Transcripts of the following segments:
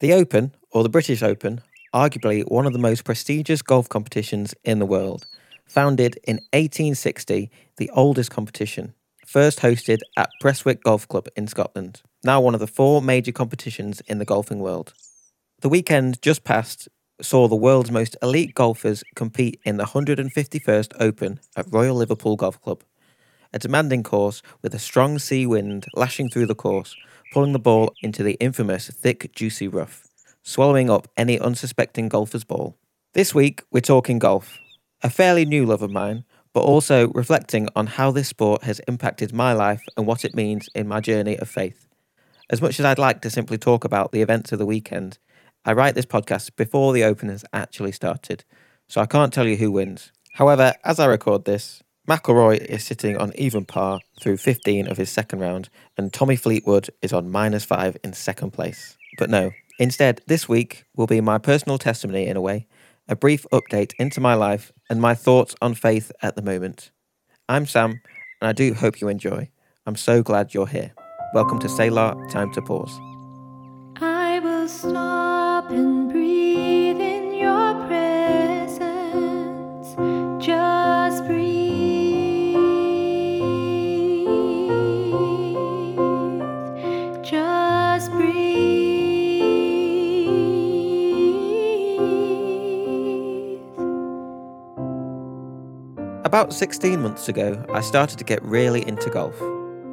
The Open, or the British Open, arguably one of the most prestigious golf competitions in the world. Founded in 1860, the oldest competition, first hosted at Prestwick Golf Club in Scotland, now one of the four major competitions in the golfing world. The weekend just passed saw the world's most elite golfers compete in the 151st Open at Royal Liverpool Golf Club. A demanding course with a strong sea wind lashing through the course, pulling the ball into the infamous thick, juicy rough, swallowing up any unsuspecting golfer's ball. This week, we're talking golf, a fairly new love of mine, but also reflecting on how this sport has impacted my life and what it means in my journey of faith. As much as I'd like to simply talk about the events of the weekend, I write this podcast before the Open has actually started, so I can't tell you who wins. However, as I record this, McIlroy is sitting on even par through 15 of his second round, and Tommy Fleetwood is on minus five in second place. But no, instead, this week will be my personal testimony in a way, a brief update into my life and my thoughts on faith at the moment. I'm Sam, and I do hope you enjoy. I'm so glad you're here. Welcome to Selah Time to Pause. I will stop and breathe About 16 months ago, I started to get really into golf.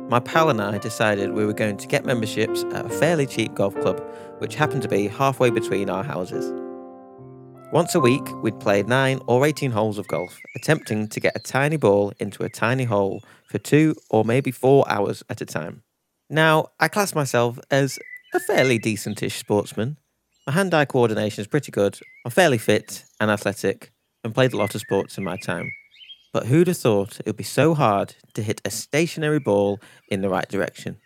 My pal and I decided we were going to get memberships at a fairly cheap golf club, which happened to be halfway between our houses. Once a week, we'd play 9 or 18 holes of golf, attempting to get a tiny ball into a tiny hole for two or maybe four hours at a time. Now, I class myself as a fairly decentish sportsman. My hand eye coordination is pretty good, I'm fairly fit and athletic, and played a lot of sports in my time. But who'd have thought it would be so hard to hit a stationary ball in the right direction?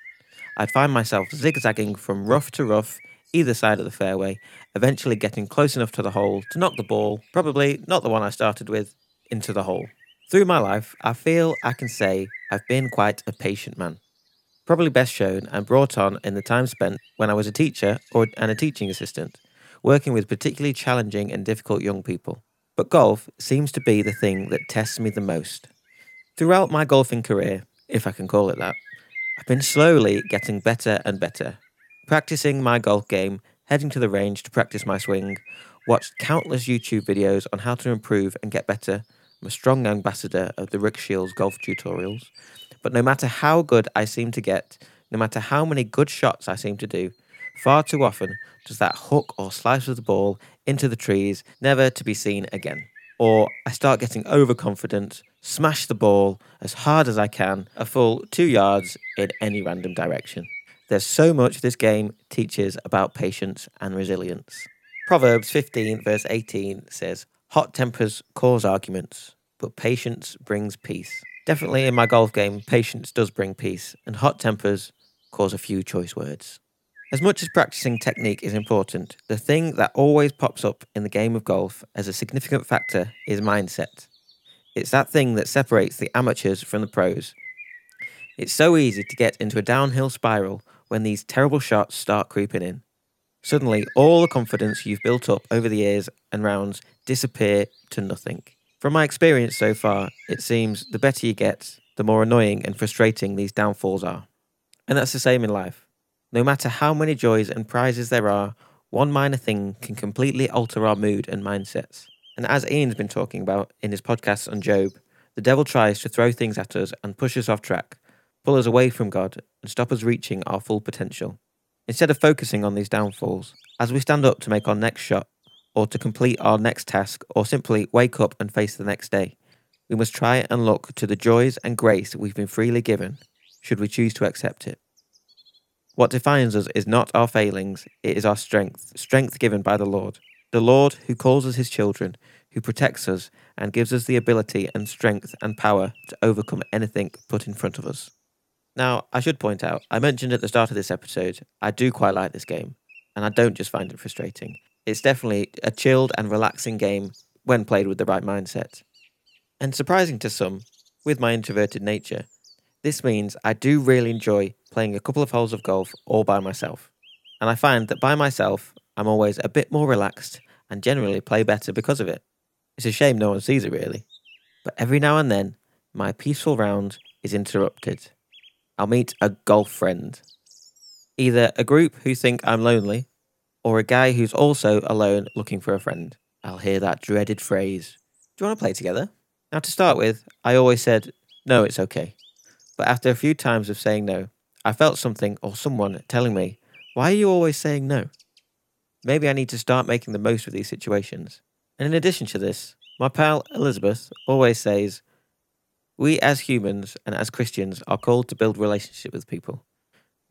I'd find myself zigzagging from rough to rough, either side of the fairway, eventually getting close enough to the hole to knock the ball, probably not the one I started with, into the hole. Through my life, I feel I can say I've been quite a patient man. Probably best shown and brought on in the time spent when I was a teacher or and a teaching assistant, working with particularly challenging and difficult young people. But golf seems to be the thing that tests me the most. Throughout my golfing career, if I can call it that, I've been slowly getting better and better. Practicing my golf game, heading to the range to practice my swing, watched countless YouTube videos on how to improve and get better. I'm a strong ambassador of the Rick Shields golf tutorials. But no matter how good I seem to get, no matter how many good shots I seem to do, far too often does that hook or slice of the ball into the trees never to be seen again. Or I start getting overconfident, smash the ball as hard as I can, a full two yards in any random direction. There's so much this game teaches about patience and resilience. Proverbs 15, verse 18 says, Hot tempers cause arguments, but patience brings peace. Definitely in my golf game, patience does bring peace, and hot tempers cause a few choice words. As much as practicing technique is important, the thing that always pops up in the game of golf as a significant factor is mindset. It's that thing that separates the amateurs from the pros. It's so easy to get into a downhill spiral when these terrible shots start creeping in. Suddenly, all the confidence you've built up over the years and rounds disappear to nothing. From my experience so far, it seems the better you get, the more annoying and frustrating these downfalls are. And that's the same in life. No matter how many joys and prizes there are, one minor thing can completely alter our mood and mindsets. And as Ian's been talking about in his podcast on Job, the devil tries to throw things at us and push us off track, pull us away from God, and stop us reaching our full potential. Instead of focusing on these downfalls, as we stand up to make our next shot, or to complete our next task, or simply wake up and face the next day, we must try and look to the joys and grace we've been freely given, should we choose to accept it. What defines us is not our failings, it is our strength, strength given by the Lord. The Lord who calls us his children, who protects us and gives us the ability and strength and power to overcome anything put in front of us. Now, I should point out, I mentioned at the start of this episode, I do quite like this game, and I don't just find it frustrating. It's definitely a chilled and relaxing game when played with the right mindset. And surprising to some, with my introverted nature, this means I do really enjoy playing a couple of holes of golf all by myself. And I find that by myself, I'm always a bit more relaxed and generally play better because of it. It's a shame no one sees it really. But every now and then, my peaceful round is interrupted. I'll meet a golf friend. Either a group who think I'm lonely, or a guy who's also alone looking for a friend. I'll hear that dreaded phrase Do you want to play together? Now, to start with, I always said, No, it's okay. But after a few times of saying no, I felt something or someone telling me, Why are you always saying no? Maybe I need to start making the most of these situations. And in addition to this, my pal Elizabeth always says, We as humans and as Christians are called to build relationship with people.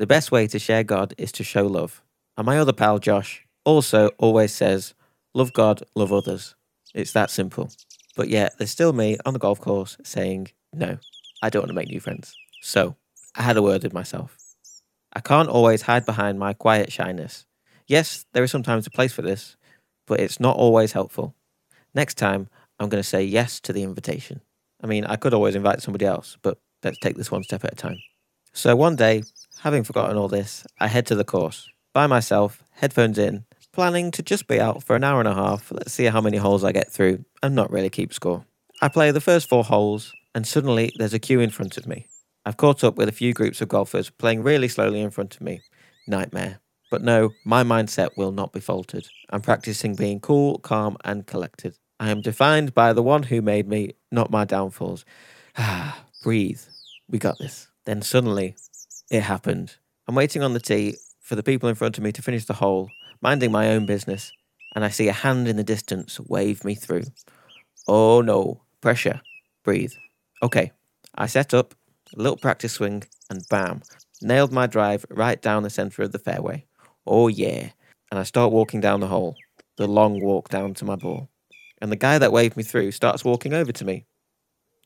The best way to share God is to show love. And my other pal Josh also always says, Love God, love others. It's that simple. But yet, there's still me on the golf course saying, No, I don't want to make new friends. So, I had a word with myself. I can't always hide behind my quiet shyness. Yes, there is sometimes a place for this, but it's not always helpful. Next time, I'm going to say yes to the invitation. I mean, I could always invite somebody else, but let's take this one step at a time. So one day, having forgotten all this, I head to the course by myself, headphones in, planning to just be out for an hour and a half. Let's see how many holes I get through and not really keep score. I play the first four holes, and suddenly there's a queue in front of me. I've caught up with a few groups of golfers playing really slowly in front of me. Nightmare. But no, my mindset will not be faltered. I'm practicing being cool, calm, and collected. I am defined by the one who made me, not my downfalls. Ah, breathe. We got this. Then suddenly, it happened. I'm waiting on the tee for the people in front of me to finish the hole, minding my own business, and I see a hand in the distance wave me through. Oh no, pressure. Breathe. Okay, I set up, a little practice swing, and bam, nailed my drive right down the centre of the fairway. Oh yeah. And I start walking down the hole, the long walk down to my ball. And the guy that waved me through starts walking over to me.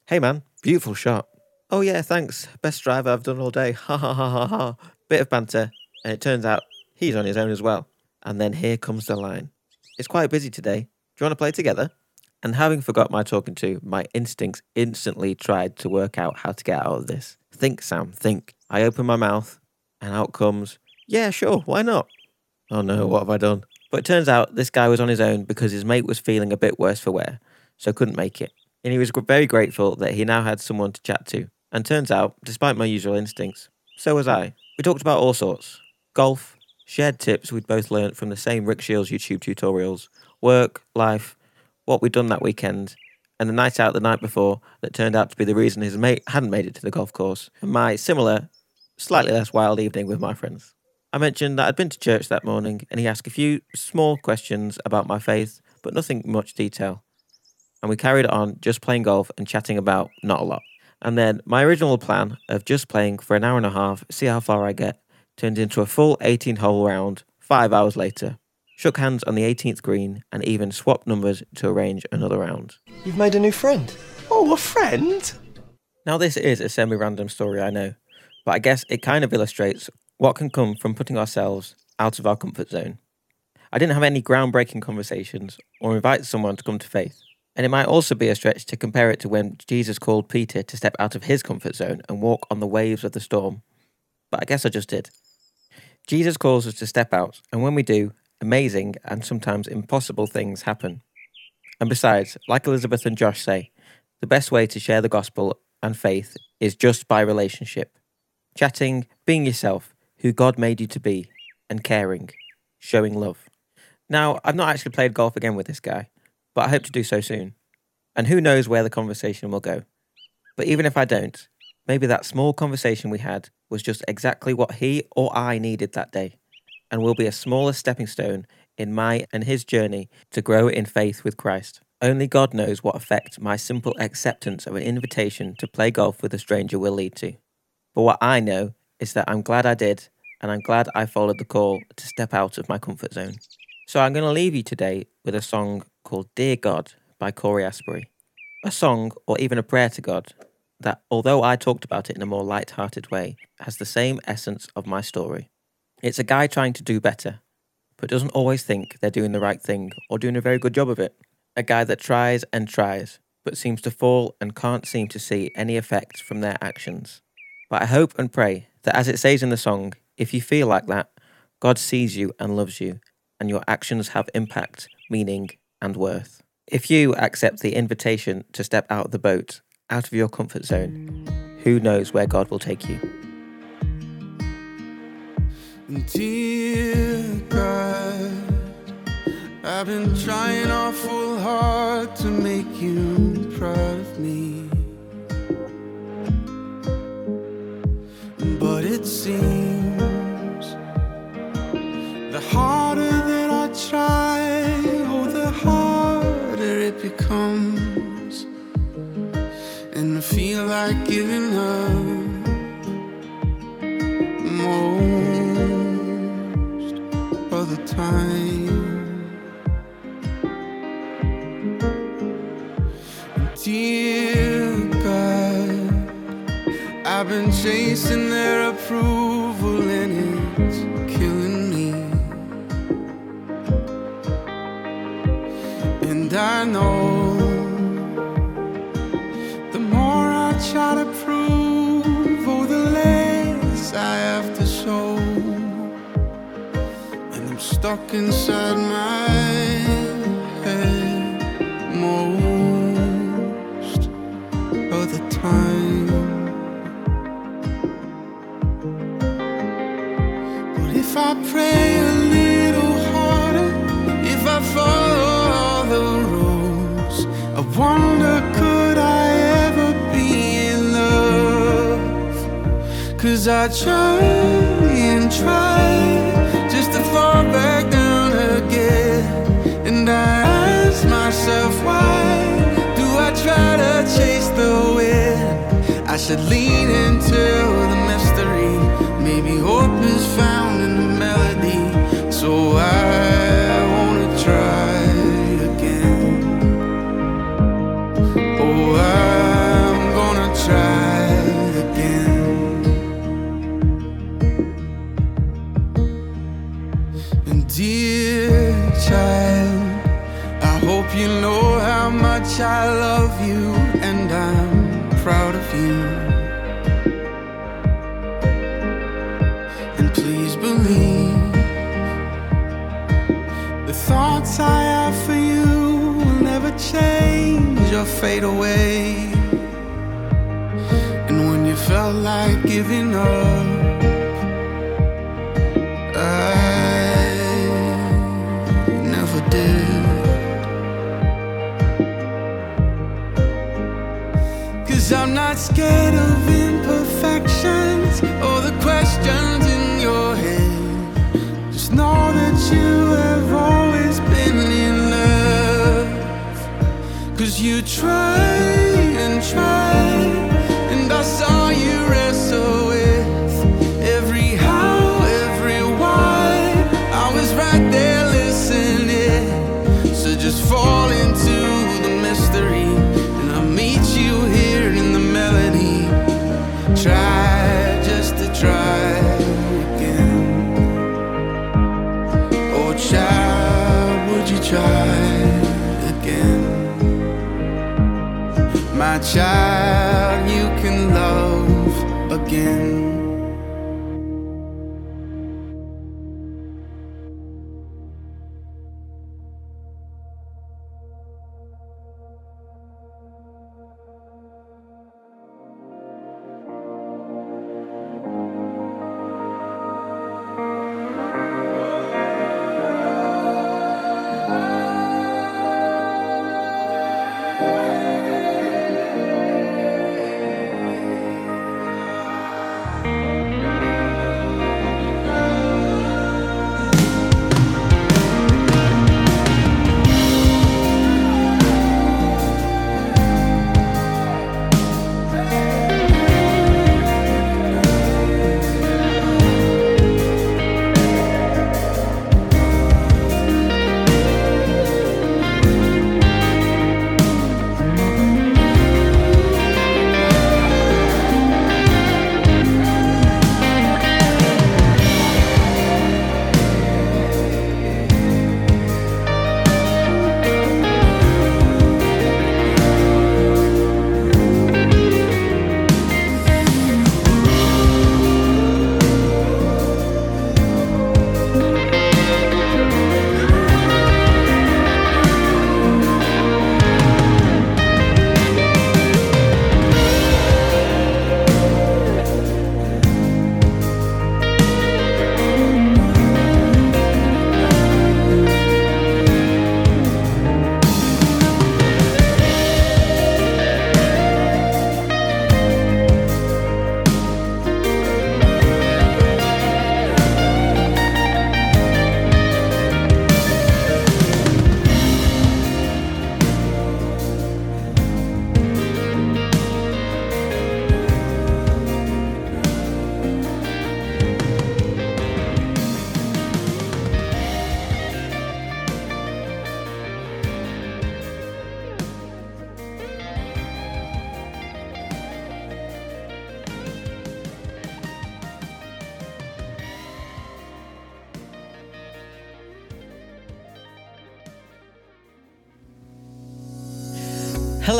Hey man, beautiful shot. Oh yeah, thanks. Best drive I've done all day. Ha ha ha ha ha. Bit of banter, and it turns out he's on his own as well. And then here comes the line. It's quite busy today. Do you want to play together? And having forgot my talking to, my instincts instantly tried to work out how to get out of this. Think, Sam, think. I open my mouth, and out comes, Yeah, sure, why not? Oh no, what have I done? But it turns out this guy was on his own because his mate was feeling a bit worse for wear, so couldn't make it. And he was very grateful that he now had someone to chat to. And turns out, despite my usual instincts, so was I. We talked about all sorts golf, shared tips we'd both learnt from the same Rick Shields YouTube tutorials, work, life, what we'd done that weekend, and the night out the night before that turned out to be the reason his mate hadn't made it to the golf course, and my similar, slightly less wild evening with my friends. I mentioned that I'd been to church that morning, and he asked a few small questions about my faith, but nothing much detail. And we carried on just playing golf and chatting about not a lot. And then my original plan of just playing for an hour and a half, see how far I get, turned into a full 18 hole round five hours later. Shook hands on the 18th green and even swapped numbers to arrange another round. You've made a new friend. Oh, a friend? Now, this is a semi random story, I know, but I guess it kind of illustrates what can come from putting ourselves out of our comfort zone. I didn't have any groundbreaking conversations or invite someone to come to faith. And it might also be a stretch to compare it to when Jesus called Peter to step out of his comfort zone and walk on the waves of the storm. But I guess I just did. Jesus calls us to step out, and when we do, amazing and sometimes impossible things happen. And besides, like Elizabeth and Josh say, the best way to share the gospel and faith is just by relationship. Chatting, being yourself, who God made you to be, and caring, showing love. Now, I've not actually played golf again with this guy, but I hope to do so soon. And who knows where the conversation will go. But even if I don't, maybe that small conversation we had was just exactly what he or I needed that day, and will be a smaller stepping stone in my and his journey to grow in faith with Christ. Only God knows what effect my simple acceptance of an invitation to play golf with a stranger will lead to. But what I know is that I'm glad I did, and I'm glad I followed the call to step out of my comfort zone. So I'm going to leave you today with a song called Dear God by Cory Asbury. A song, or even a prayer to God, that although I talked about it in a more light hearted way, has the same essence of my story. It's a guy trying to do better, but doesn't always think they're doing the right thing or doing a very good job of it. A guy that tries and tries, but seems to fall and can't seem to see any effect from their actions. But I hope and pray that, as it says in the song, if you feel like that, God sees you and loves you and your actions have impact, meaning, and worth. If you accept the invitation to step out of the boat, out of your comfort zone, who knows where God will take you? Dear God, I've been trying awful hard to make you proud of me. But it seems the harder that I try, oh, the harder it becomes. And I feel like giving up most time. Dear God, I've been chasing their approval and it's killing me. And I know the more I try to prove, stuck inside my head most of the time. But if I pray a little harder, if I follow all the rules, I wonder could I ever be in love? Cause I try and try I should lean into the mystery. Maybe hope is found in the melody. So I wanna try again. Oh, I'm gonna try again. And dear child, I hope you know how much I love you and I'm felt like giving up, scared of imperfections or the questions in your head. Just know that you have always been in love. Cause you try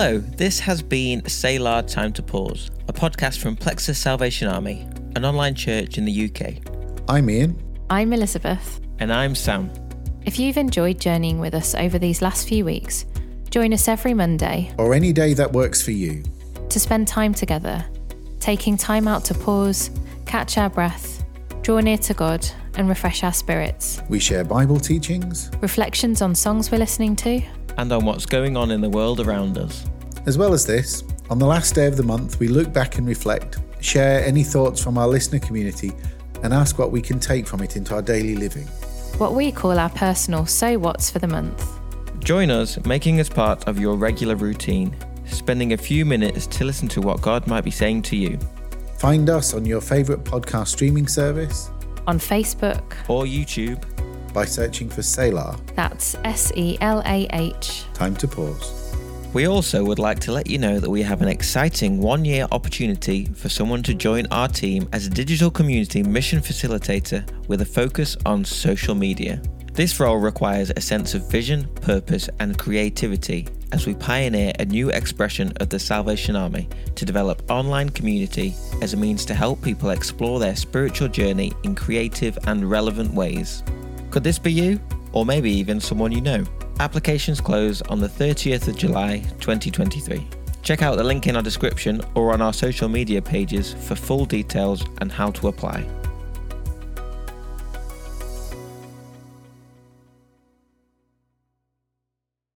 Hello, this has been Selah Time to Pause, a podcast from Plexus Salvation Army, an online church in the UK. I'm Ian. I'm Elizabeth. And I'm Sam. If you've enjoyed journeying with us over these last few weeks, join us every Monday Or any day that works for you. to spend time together, taking time out to pause, catch our breath, draw near to God, and refresh our spirits. We share Bible teachings, Reflections on songs we're listening to, And on what's going on in the world around us. As well as this. On the last day of the month, we look back and reflect, share any thoughts from our listener community, and ask what we can take from it into our daily living. what we call our personal So What's for the month. Join us, making us part of your regular routine, spending a few minutes to listen to what God might be saying to you, Find us on your favourite podcast streaming service On Facebook, or YouTube. by searching for Selah. that's S E L A H. Time to pause. We also would like to let you know that we have an exciting one year opportunity for someone to join our team as a digital community mission facilitator with a focus on social media. This role requires a sense of vision, purpose, and creativity as we pioneer a new expression of the Salvation Army to develop online community as a means to help people explore their spiritual journey in creative and relevant ways. Could this be you? Or maybe even someone you know? Applications close on the 30th of July 2023. Check out the link in our description or on our social media pages for full details and how to apply.